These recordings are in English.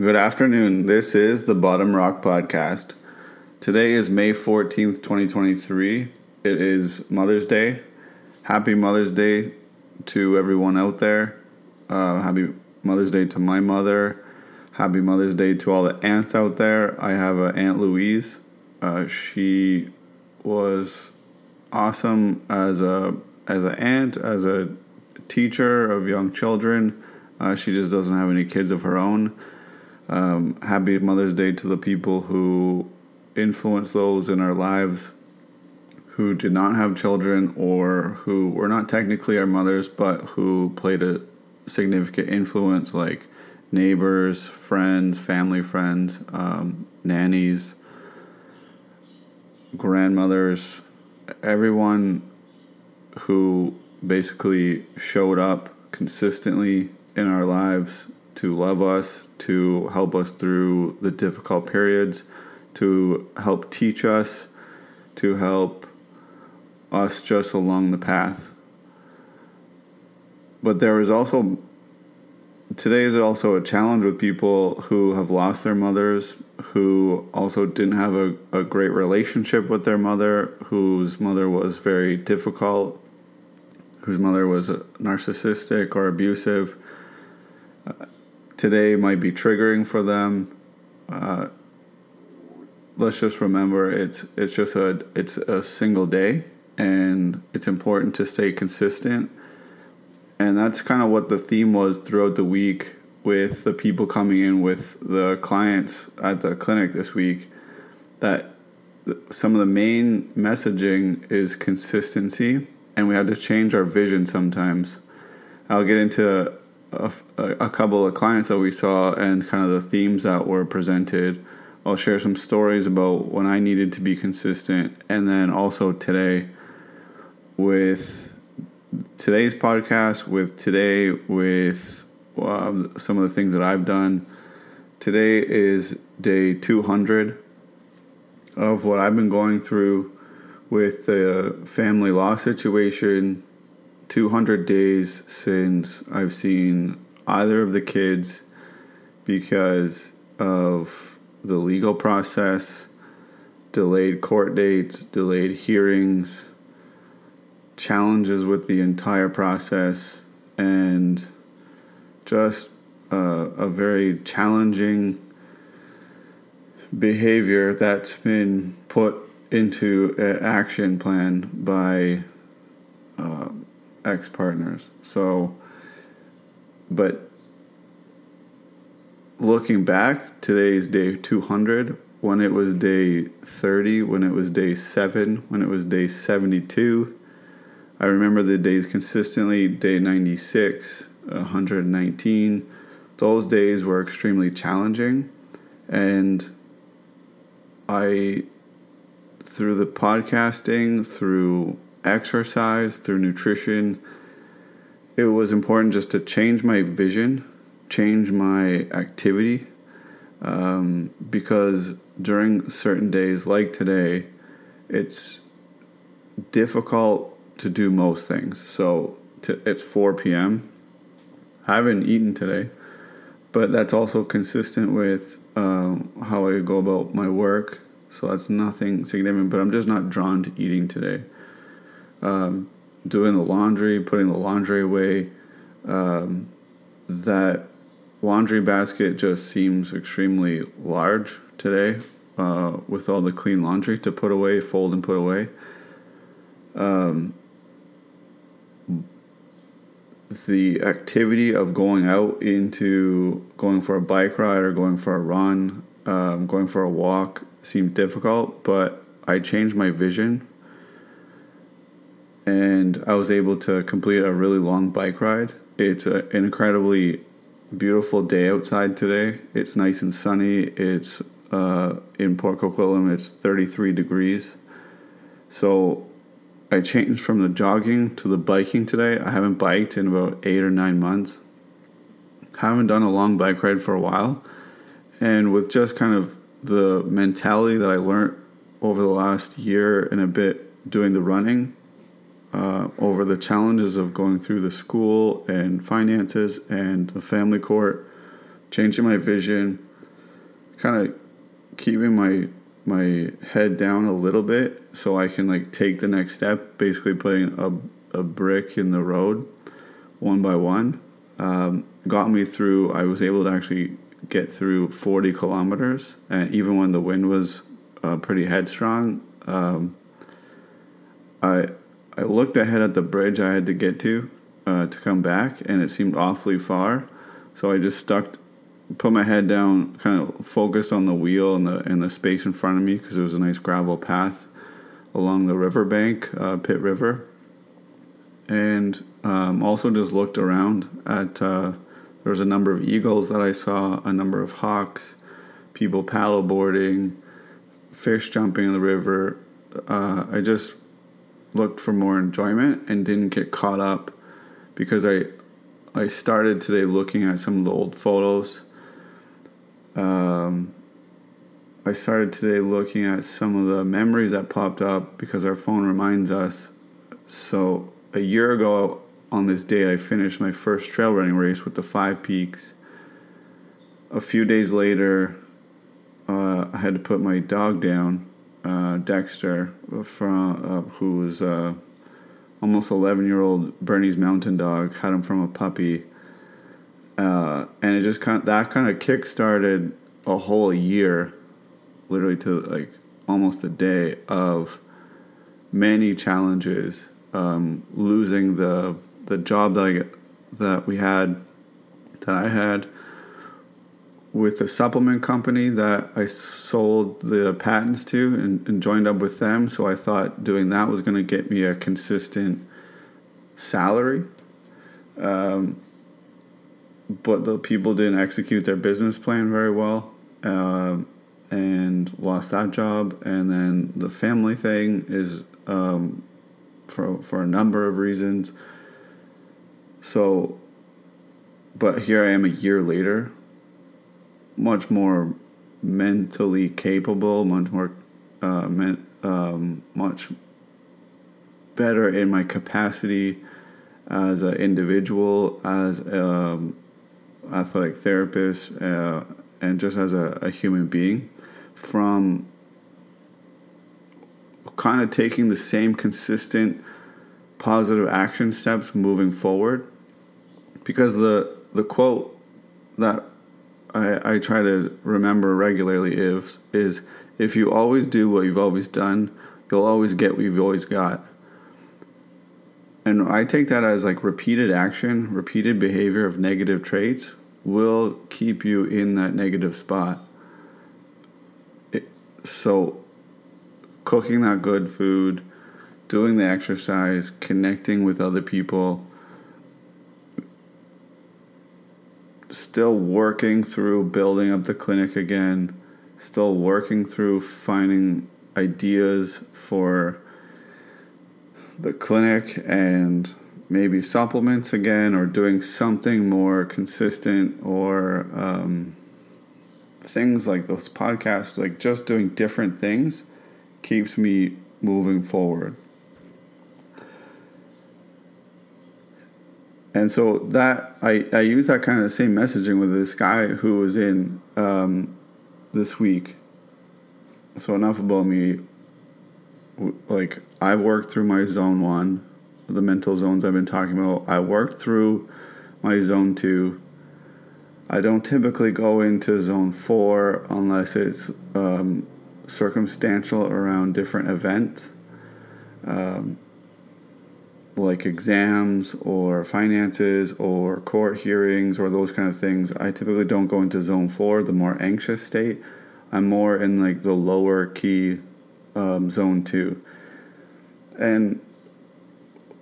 Good afternoon. This is the Bottom Rock Podcast. Today is May 14th, 2023. It is Mother's Day. Happy Mother's Day to everyone out there. Uh, happy Mother's Day to my mother. Happy Mother's Day to all the aunts out there. I have an Aunt Louise. Uh, she was awesome as a as an aunt, as a teacher of young children. Uh, she just doesn't have any kids of her own. Um, happy Mother's Day to the people who influence those in our lives who did not have children or who were not technically our mothers but who played a significant influence like neighbors, friends, family friends, um, nannies, grandmothers, everyone who basically showed up consistently in our lives to love us, to help us through the difficult periods, to help teach us, to help us just along the path. But there is also today is also a challenge with people who have lost their mothers, who also didn't have a, a great relationship with their mother, whose mother was very difficult, whose mother was narcissistic or abusive. Today might be triggering for them. Uh, let's just remember it's it's just a it's a single day and it's important to stay consistent and that's kind of what the theme was throughout the week with the people coming in with the clients at the clinic this week that some of the main messaging is consistency and we had to change our vision sometimes i'll get into a, a, couple of clients that we saw and kind of the themes that were presented i'll share some stories about when i needed to be consistent and then also today with today's podcast, with today, with um, some of the things that I've done. Today is day 200 of what I've been going through with the family law situation. 200 days since I've seen either of the kids because of the legal process, delayed court dates, delayed hearings, challenges with the entire process and just uh, a very challenging behavior that's been put into an action plan by uh, ex partners. So, but looking back, today's day 200, when it was day 30, when it was day 7, when it was day 72, I remember the days consistently, day 96, 119. Those days were extremely challenging. And I, through the podcasting, through exercise, through nutrition, it was important just to change my vision, change my activity. Um, because during certain days like today, it's difficult to do most things. So to, it's 4 p.m. I haven't eaten today, but that's also consistent with um, how I go about my work. So that's nothing significant, but I'm just not drawn to eating today. Um, doing the laundry, putting the laundry away, um, that laundry basket just seems extremely large today uh, with all the clean laundry to put away, fold, and put away. Um, the activity of going out into going for a bike ride or going for a run, um, going for a walk seemed difficult, but I changed my vision and I was able to complete a really long bike ride. It's an incredibly beautiful day outside today. It's nice and sunny. It's uh, in Port Coquitlam, it's 33 degrees. So I changed from the jogging to the biking today. I haven't biked in about eight or nine months. Haven't done a long bike ride for a while. And with just kind of the mentality that I learned over the last year and a bit doing the running, uh, over the challenges of going through the school and finances and the family court, changing my vision, kind of keeping my my head down a little bit so I can like take the next step, basically putting a, a brick in the road one by one, um, got me through. I was able to actually get through 40 kilometers, and even when the wind was uh, pretty headstrong, um, I I looked ahead at the bridge I had to get to uh, to come back, and it seemed awfully far. So I just stuck, put my head down, kind of focused on the wheel and the and the space in front of me because it was a nice gravel path along the riverbank, uh, Pitt River, and um, also just looked around at. Uh, there was a number of eagles that I saw, a number of hawks, people paddle boarding, fish jumping in the river. Uh, I just looked for more enjoyment and didn't get caught up because I I started today looking at some of the old photos. Um, I started today looking at some of the memories that popped up because our phone reminds us. So a year ago on this date, I finished my first trail running race with the Five Peaks. A few days later, uh, I had to put my dog down, uh, Dexter, from uh, who was uh, almost 11 year old Bernese Mountain Dog. Had him from a puppy, uh, and it just kind of, that kind of kick started a whole year, literally to like almost a day of many challenges. Um, losing the the job that I that we had that I had with a supplement company that I sold the patents to and, and joined up with them. So I thought doing that was going to get me a consistent salary. Um, but the people didn't execute their business plan very well uh, and lost that job. And then the family thing is um, for, for a number of reasons so, but here I am a year later, much more mentally capable, much more, uh, men, um, much better in my capacity as an individual, as an um, athletic therapist, uh, and just as a, a human being from kind of taking the same consistent positive action steps moving forward. Because the the quote that I, I try to remember regularly is is if you always do what you've always done, you'll always get what you've always got. And I take that as like repeated action, repeated behavior of negative traits will keep you in that negative spot. It, so, cooking that good food, doing the exercise, connecting with other people, still working through building up the clinic again, still working through finding ideas for the clinic and maybe supplements again or doing something more consistent or um, things like those podcasts, like just doing different things keeps me moving forward. And so that I, I use that kind of same messaging with this guy who was in um, this week. So enough about me. Like I've worked through my zone one, the mental zones I've been talking about. I worked through my zone two. I don't typically go into zone four unless it's um, circumstantial around different events. Um, like exams or finances or court hearings or those kind of things, I typically don't go into zone four, the more anxious state. I'm more in like the lower key um, zone two. And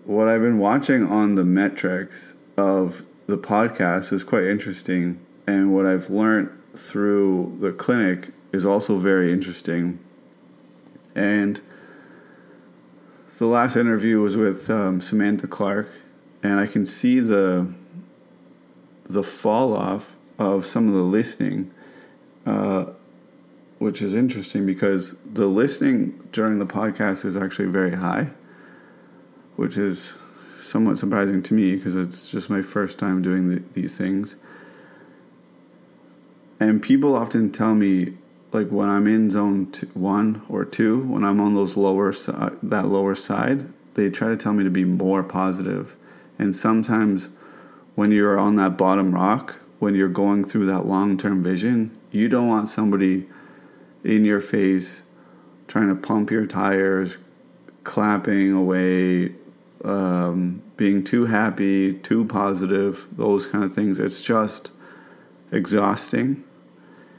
what I've been watching on the metrics of the podcast is quite interesting. And what I've learned through the clinic is also very interesting. And the last interview was with um, Samantha Clark, and I can see the the fall off of some of the listening, uh, which is interesting because the listening during the podcast is actually very high, which is somewhat surprising to me because it's just my first time doing the, these things. and people often tell me like when I'm in zone two, one or two, when I'm on those lower that lower side, they try to tell me to be more positive. And sometimes when you're on that bottom rock, when you're going through that long-term vision, you don't want somebody in your face trying to pump your tires, clapping away, um, being too happy, too positive, those kind of things. It's just exhausting.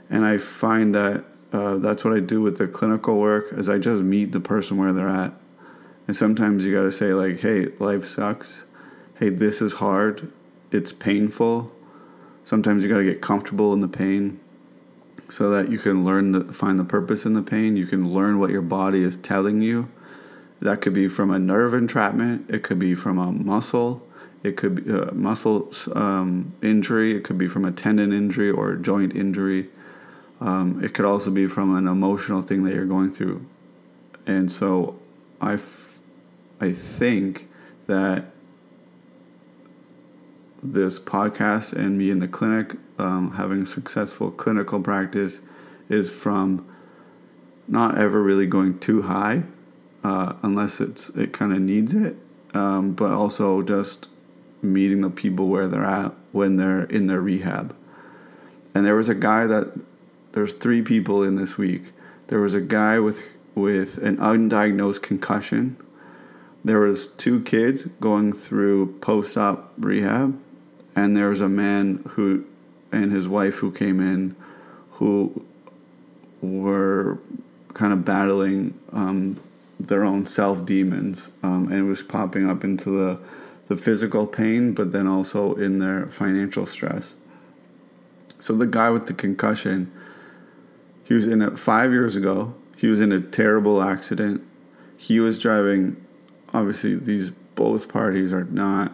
And I find that uh, that's what I do with the clinical work is I just meet the person where they're at. And sometimes you got to say like, "Hey, life sucks. Hey, this is hard. It's painful." Sometimes you got to get comfortable in the pain so that you can learn the find the purpose in the pain. You can learn what your body is telling you. That could be from a nerve entrapment. It could be from a muscle. It could be a muscle um, injury. It could be from a tendon injury or a joint injury. Um, it could also be from an emotional thing that you're going through. And so I, f- I think that this podcast and me in the clinic um, having a successful clinical practice is from not ever really going too high uh, unless it's it kind of needs it um, but also just meeting the people where they're at when they're in their rehab and there was a guy that there's three people in this week. There was a guy with with an undiagnosed concussion. There was two kids going through post-op rehab and there was a man who and his wife who came in who were kind of battling um, their own self demons um, and it was popping up into the the physical pain but then also in their financial stress. So the guy with the concussion he was in it five years ago he was in a terrible accident he was driving obviously these both parties are not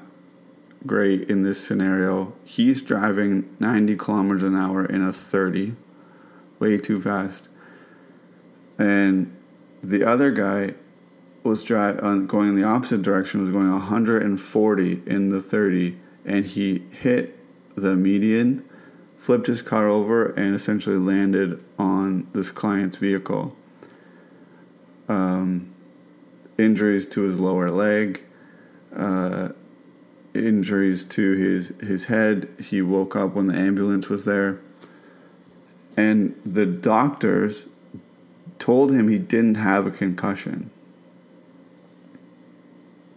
great in this scenario. He's driving 90 kilometers an hour in a 30, way too fast. And the other guy was drive, uh, going in the opposite direction, was going 140 in the 30, and he hit the median, flipped his car over, and essentially landed on this client's vehicle. Um, injuries to his lower leg. Uh, injuries to his his head. He woke up when the ambulance was there. And the doctors told him he didn't have a concussion,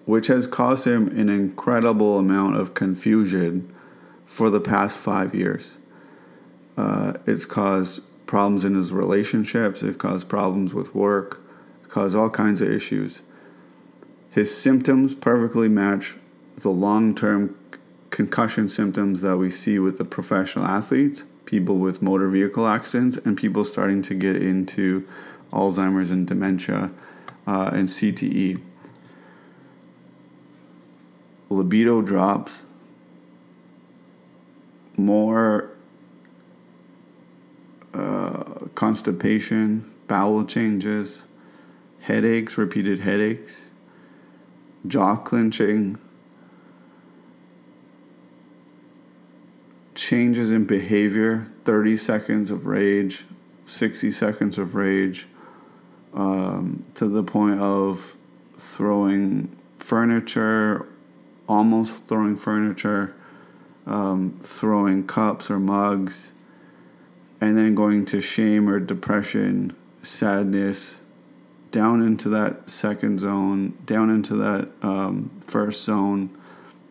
which has caused him an incredible amount of confusion for the past five years. Uh, it's caused problems in his relationships, it caused problems with work, it caused all kinds of issues. His symptoms perfectly match the long term concussion symptoms that we see with the professional athletes, people with motor vehicle accidents, and people starting to get into Alzheimer's and dementia uh, and CTE. Libido drops, more uh, constipation, bowel changes, headaches, repeated headaches, jaw clenching, changes in behavior 30 seconds of rage 60 seconds of rage um, to the point of throwing furniture almost throwing furniture um, throwing cups or mugs and then going to shame or depression sadness down into that second zone down into that um, first zone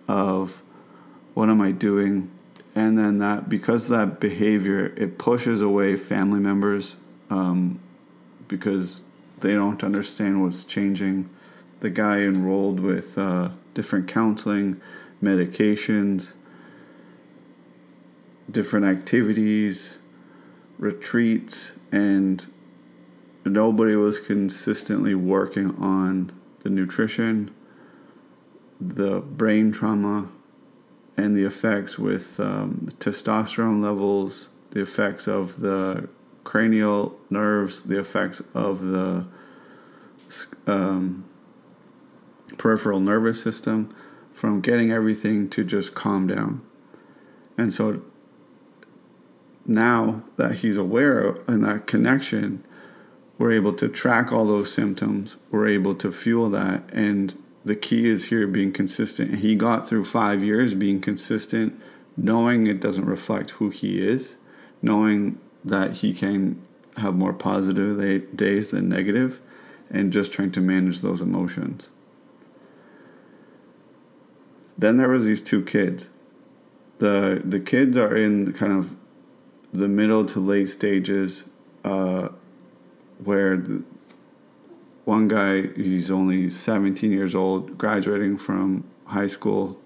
of what am i doing? And then that because that behavior it pushes away family members um, because they don't understand what's changing. The guy enrolled with uh, different counseling medications different activities retreats and nobody was consistently working on the nutrition the brain trauma and the effects with um, testosterone levels, the effects of the cranial nerves, the effects of the um, peripheral nervous system, from getting everything to just calm down. And so now that he's aware of and that connection, we're able to track all those symptoms. We're able to fuel that. And the key is here being consistent. He got through five years being consistent, knowing it doesn't reflect who he is, knowing that he can have more positive days than negative, and just trying to manage those emotions. Then there was these two kids. The the kids are in kind of the middle to late stages uh, where the, one guy he's only 17 years old graduating from high school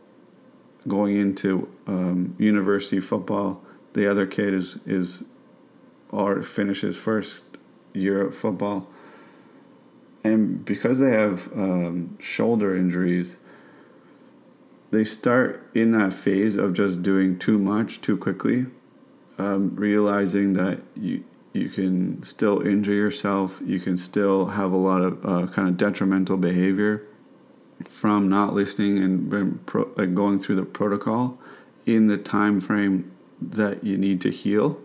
going into um, university football. The other kid is is or finishes first year of football. And because they have um, shoulder injuries they start in that phase of just doing too much too quickly um, realizing that you you can still injure yourself. You can still have a lot of uh, kind of detrimental behavior from not listening and pro- like going through the protocol in the time frame that you need to heal.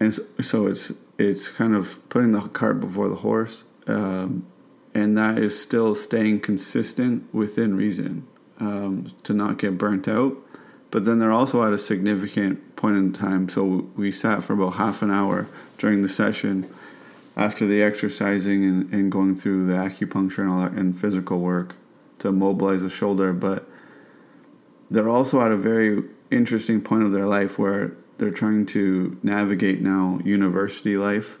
And so, so it's it's kind of putting the cart before the horse, um, and that is still staying consistent within reason um, to not get burnt out but then they're also at a significant point in time. So we sat for about half an hour during the session after the exercising and, and going through the acupuncture and all that and physical work to mobilize the shoulder. But they're also at a very interesting point of their life where they're trying to navigate now university life.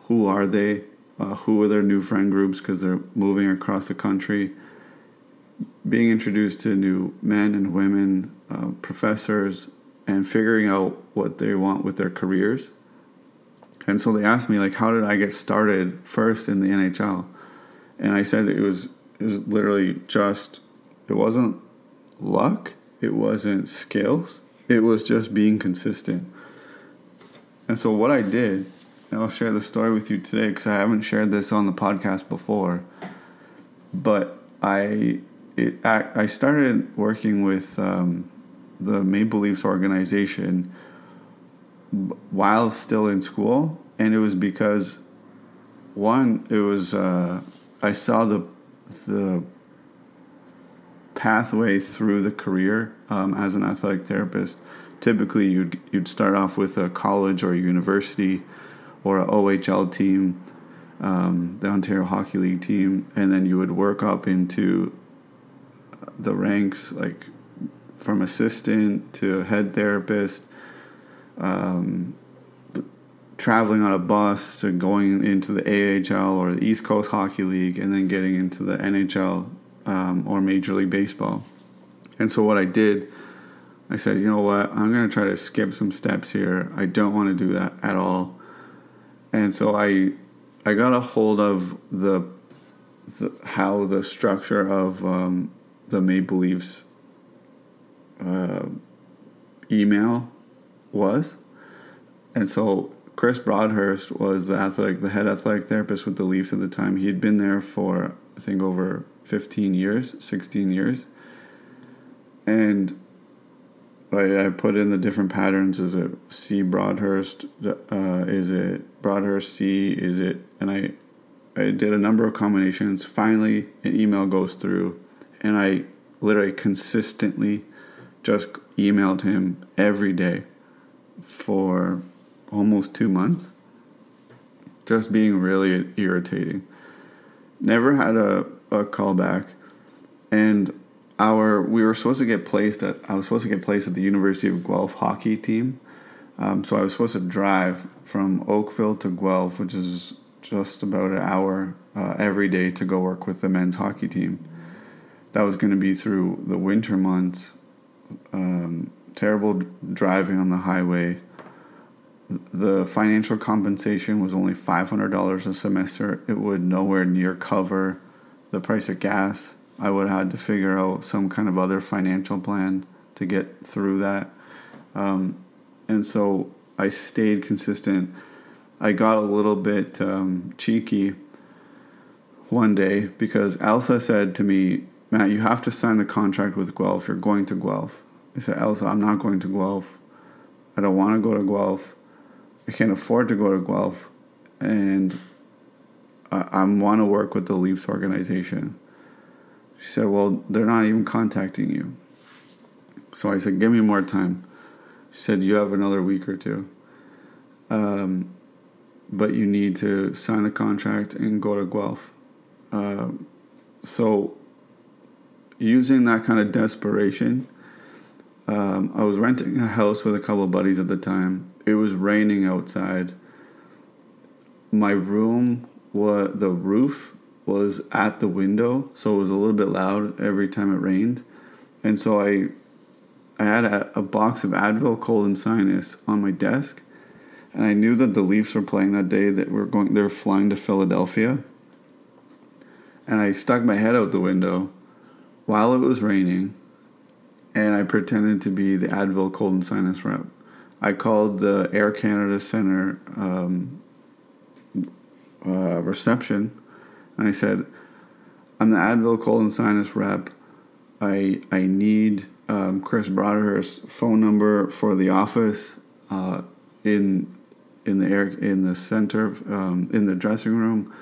Who are they? Uh, who are their new friend groups because they're moving across the country? Being introduced to new men and women, uh, professors, and figuring out what they want with their careers. And so they asked me like, how did I get started first in the NHL? And I said it was it was literally just it wasn't luck, it wasn't skills, it was just being consistent. And so what I did, and I'll share the story with you today because I haven't shared this on the podcast before, but I it, I, started working with um, the Maple Leafs organization while still in school, and it was because one, it was uh, I saw the the pathway through the career um, as an athletic therapist. Typically, you'd you'd start off with a college or a university or a OHL team, um, the Ontario Hockey League team, and then you would work up into the ranks, like from assistant to head therapist, um, traveling on a bus to going into the AHL or the East Coast Hockey League, and then getting into the NHL um, or Major League Baseball. And so what I did, I said, you know what, I'm going to try to skip some steps here. I don't want to do that at all. And so I, I got a hold of the, the how the structure of um, the Maple Leafs uh, email was. And so Chris Broadhurst was the athletic, the head athletic therapist with the Leafs at the time. He had been there for I think over 15 years, 16 years. And I, I put in the different patterns. Is it C Broadhurst? Uh, is it Broadhurst C? Is it? And I, I did a number of combinations. Finally, an email goes through and I literally consistently just emailed him every day for almost two months. Just being really irritating. Never had a, a callback. And our we were supposed to get placed at I was supposed to get placed at the University of Guelph hockey team. Um, so I was supposed to drive from Oakville to Guelph, which is just about an hour uh, every day to go work with the men's hockey team that was going to be through the winter months. Um, terrible driving on the highway. The financial compensation was only $500 a semester. It would nowhere near cover the price of gas. I would have had to figure out some kind of other financial plan to get through that. Um, and so I stayed consistent. I got a little bit um, cheeky one day because Elsa said to me, Matt, you have to sign the contract with Guelph. You're going to Guelph. I said, Elsa, I'm not going to Guelph. I don't want to go to Guelph. I can't afford to go to Guelph, and I, I want to work with the Leafs organization. She said, Well, they're not even contacting you. So I said, Give me more time. She said, You have another week or two. Um, but you need to sign the contract and go to Guelph. Um, so, using that kind of desperation, um, I was renting a house with a couple of buddies at the time. It was raining outside. My room, was, the roof was at the window, so it was a little bit loud every time it rained. And so I, I had a, a box of Advil cold and sinus on my desk, and I knew that the Leafs were playing that day. That we're going, they were flying to Philadelphia. And I stuck my head out the window while it was raining, and I pretended to be the Advil cold and sinus rep. I called the Air Canada Center um, uh, reception and I said, I'm the Advil cold and sinus rep. I I need um, Chris Broadhurst's phone number for the office uh, in in the air in the center um, in the dressing room.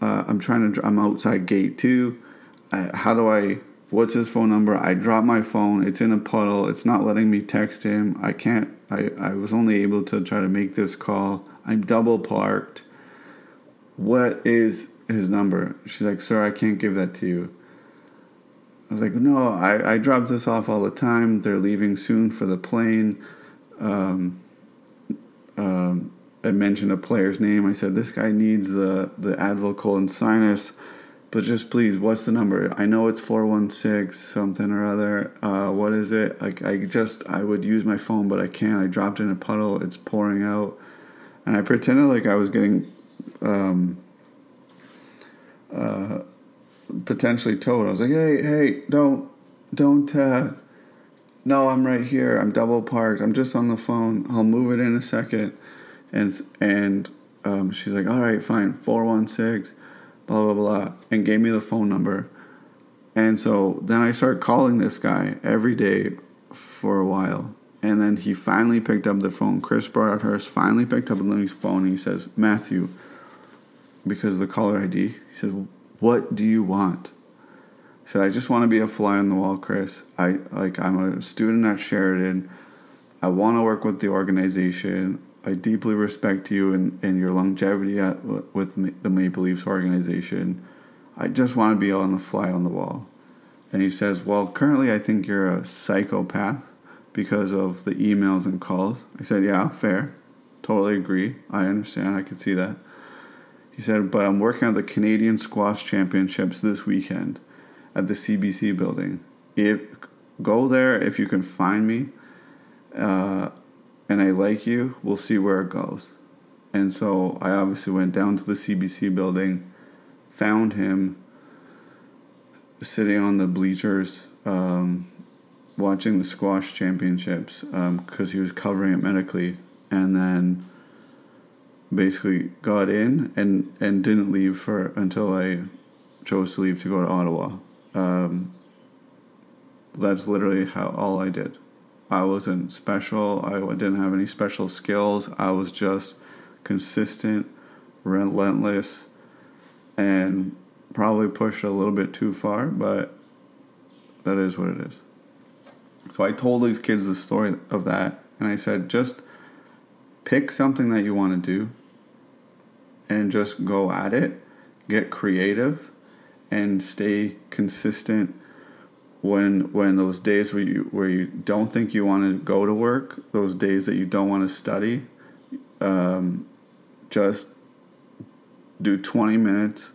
Uh, I'm trying to. I'm outside gate two. How do I? What's his phone number? I dropped my phone. It's in a puddle. It's not letting me text him. I can't. I, I was only able to try to make this call. I'm double parked. What is his number. She's like, Sir, I can't give that to you. I was like, No, I, I drop this off all the time. They're leaving soon for the plane. Um, um, I mentioned a player's name. I said, This guy needs the, the Advil cold and sinus, but just please, what's the number? I know it's 416 something or other. Uh, what is it? Like, I just, I would use my phone, but I can't. I dropped in a puddle. It's pouring out. And I pretended like I was getting. Um, uh, potentially towed. I was like, hey, hey, don't, don't, uh, no, I'm right here. I'm double parked. I'm just on the phone. I'll move it in a second. And, and, um, she's like, all right, fine. 416, blah, blah, blah, and gave me the phone number. And so then I started calling this guy every day for a while. And then he finally picked up the phone. Chris Broadhurst finally picked up the phone and he says, Matthew, because the caller ID. He said, "What do you want?" He said, "I just want to be a fly on the wall, Chris. I like I'm a student at Sheridan. I want to work with the organization. I deeply respect you and, and your longevity at, with the Maple Leafs organization. I just want to be on the fly on the wall." And he says, "Well, currently I think you're a psychopath because of the emails and calls." I said, "Yeah, fair. Totally agree. I understand. I can see that." He said, but I'm working on the Canadian Squash Championships this weekend at the CBC building. If go there if you can find me, uh, and I like you, we'll see where it goes. And so I obviously went down to the CBC building, found him sitting on the bleachers, um, watching the squash championships because um, he was covering it medically, and then basically got in and and didn't leave for until I chose to leave to go to Ottawa. Um, that's literally how all I did. I wasn't special. I didn't have any special skills. I was just consistent, relentless, and probably pushed a little bit too far, but that is what it is. So I told these kids the story of that, and I said, just pick something that you want to do and just go at it, get creative, and stay consistent when when those days where you where you don't think you want to go to work, those days that you don't want to study, um, just do 20 minutes,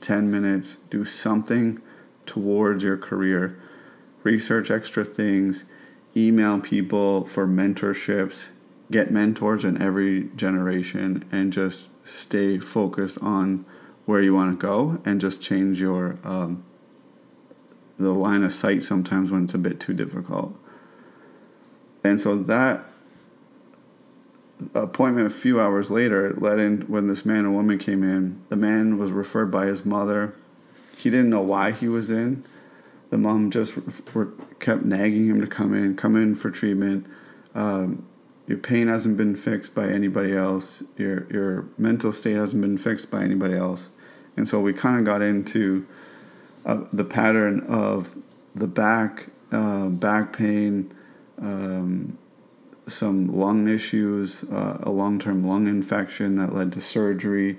10 minutes, do something towards your career. Research extra things, email people for mentorships, get mentors in every generation and just stay focused on where you want to go and just change your um, the line of sight sometimes when it's a bit too difficult. And so that appointment a few hours later led in when this man and woman came in. The man was referred by his mother. He didn't know why he was in. The mom just kept nagging him to come in come in for treatment. Um, your pain hasn't been fixed by anybody else. Your your mental state hasn't been fixed by anybody else. And so we kind of got into uh, the pattern of the back uh, back pain, um, some lung issues, uh, a long term lung infection that led to surgery,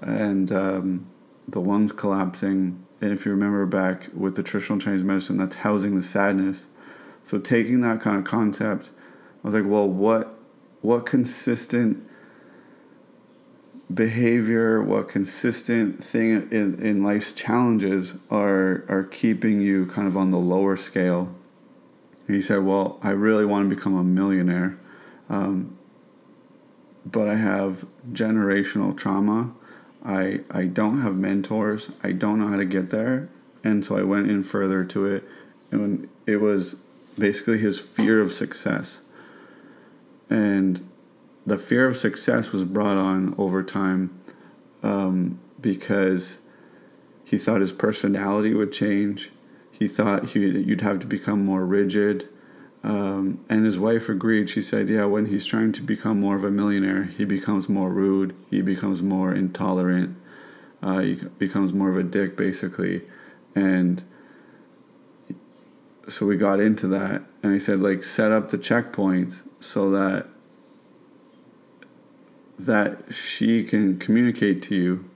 and um, the lungs collapsing. And if you remember back with the traditional Chinese medicine, that's housing the sadness. So taking that kind of concept, I was like, well, what what consistent behavior, what consistent thing in, in life's challenges are are keeping you kind of on the lower scale? And he said, Well, I really want to become a millionaire, um, but I have generational trauma. I, I don't have mentors. I don't know how to get there. And so I went in further to it. And it was basically his fear of success. And the fear of success was brought on over time um, because he thought his personality would change. He thought he, you'd have to become more rigid. Um, and his wife agreed. She said, Yeah, when he's trying to become more of a millionaire, he becomes more rude, he becomes more intolerant, uh, he becomes more of a dick, basically. And so we got into that. And he said, like, set up the checkpoints so that that she can communicate to you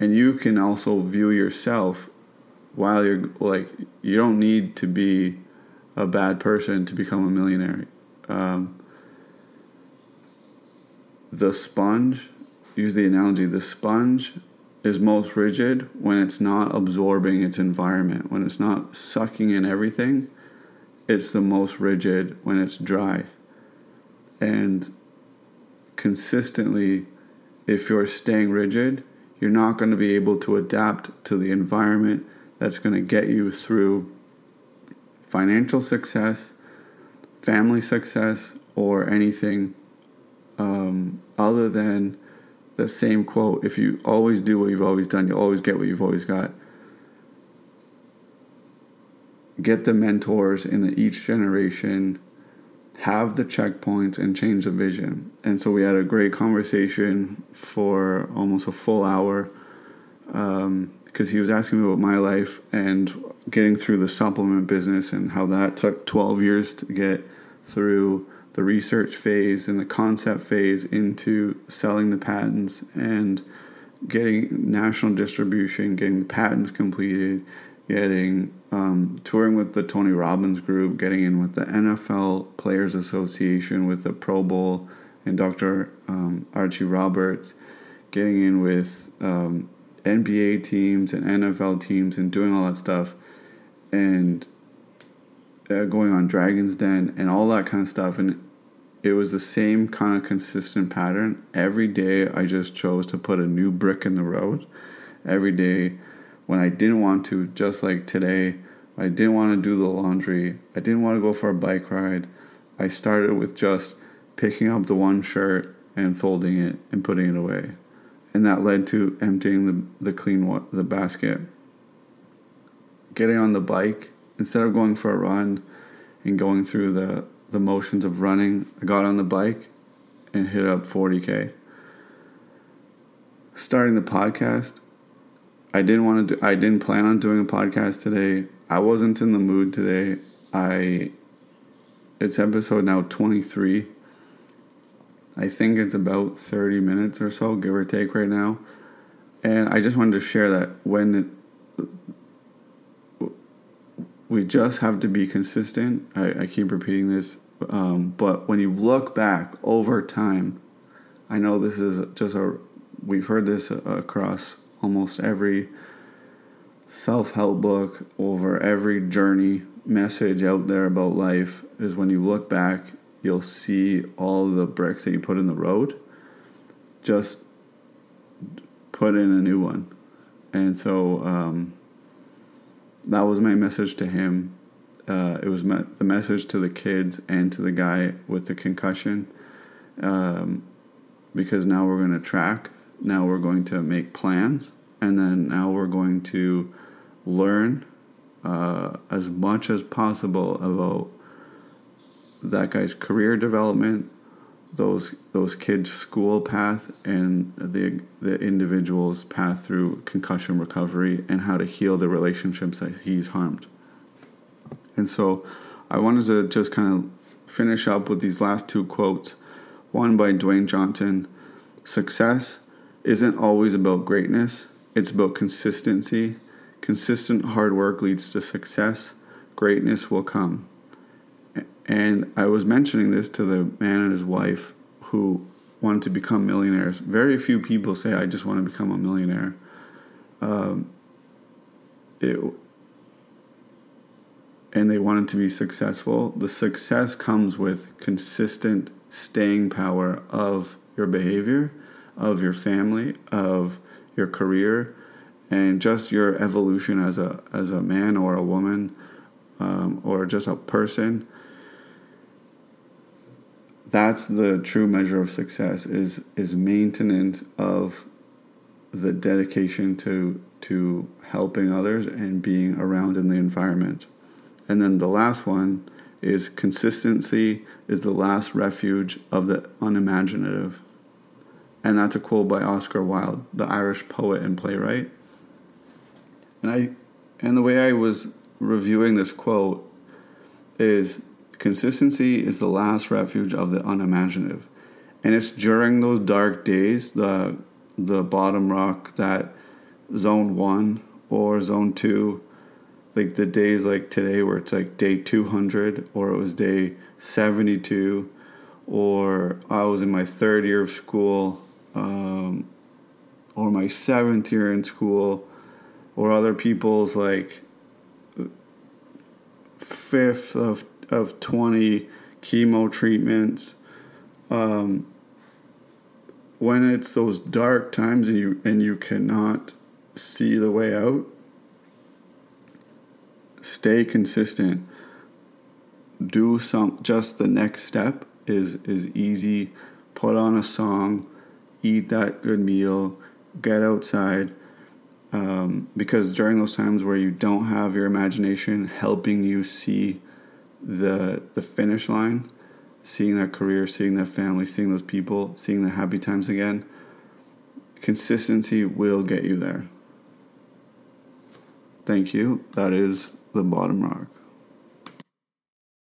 and you can also view yourself while you're like you don't need to be a bad person to become a millionaire. Um, the sponge use the analogy the sponge is most rigid when it's not absorbing its environment. When it's not sucking in everything it's the most rigid when it's dry. And consistently, if you're staying rigid, you're not going to be able to adapt to the environment that's going to get you through financial success, family success, or anything um, other than the same quote if you always do what you've always done, you'll always get what you've always got. Get the mentors in the each generation have the checkpoints and change the vision. And so we had a great conversation for almost a full hour because um, he was asking me about my life and getting through the supplement business and how that took 12 years to get through the research phase and the concept phase into selling the patents and getting national distribution, getting the patents completed, getting um, touring with the Tony Robbins group, getting in with the NFL Players Association, with the Pro Bowl and Dr. Um, Archie Roberts, getting in with um, NBA teams and NFL teams and doing all that stuff, and uh, going on Dragon's Den and all that kind of stuff. And it was the same kind of consistent pattern. Every day, I just chose to put a new brick in the road. Every day, when I didn't want to, just like today. I didn't want to do the laundry. I didn't want to go for a bike ride. I started with just picking up the one shirt and folding it and putting it away. And that led to emptying the, the clean wa- the basket. Getting on the bike instead of going for a run and going through the, the motions of running, I got on the bike and hit up 40k. Starting the podcast, I didn't want to do I didn't plan on doing a podcast today. I wasn't in the mood today. I it's episode now 23. I think it's about 30 minutes or so, give or take right now. And I just wanted to share that when it, we just have to be consistent. I, I keep repeating this, um, but when you look back over time, I know this is just a we've heard this across almost every self help book, over every journey message out there about life is when you look back, you'll see all the bricks that you put in the road. Just put in a new one. And so um, that was my message to him. Uh, it was me- the message to the kids and to the guy with the concussion. Um, because now we're going to track now we're going to make plans, and then now we're going to learn uh, as much as possible about that guy's career development, those those kids' school path, and the the individual's path through concussion recovery, and how to heal the relationships that he's harmed. And so, I wanted to just kind of finish up with these last two quotes. One by Dwayne Johnson: "Success isn't always about greatness; it's about consistency." Consistent hard work leads to success. Greatness will come. And I was mentioning this to the man and his wife who wanted to become millionaires. Very few people say, I just want to become a millionaire. Um, it, and they wanted to be successful. The success comes with consistent staying power of your behavior, of your family, of your career, and just your evolution as a as a man or a woman um, or just a person that's the true measure of success is is maintenance of the dedication to to helping others and being around in the environment. And then the last one is consistency is the last refuge of the unimaginative and that's a quote by oscar wilde the irish poet and playwright and I and the way I was reviewing this quote is consistency is the last refuge of the unimaginative. And it's during those dark days, the the bottom rock that zone 1 or zone 2 like the days like today where it's like day 200 or it was day 72 or I was in my third year of school um, or my seventh year in school or other people's like fifth of of 20 chemo treatments. Um, when it's those dark times and you and you cannot see the way out stay consistent. Do some just the next step is is easy. Put on a song eat that good meal get outside um, because during those times where you don't have your imagination helping you see the the finish line, seeing that career, seeing that family, seeing those people, seeing the happy times again, consistency will get you there. Thank you. That is the bottom rock.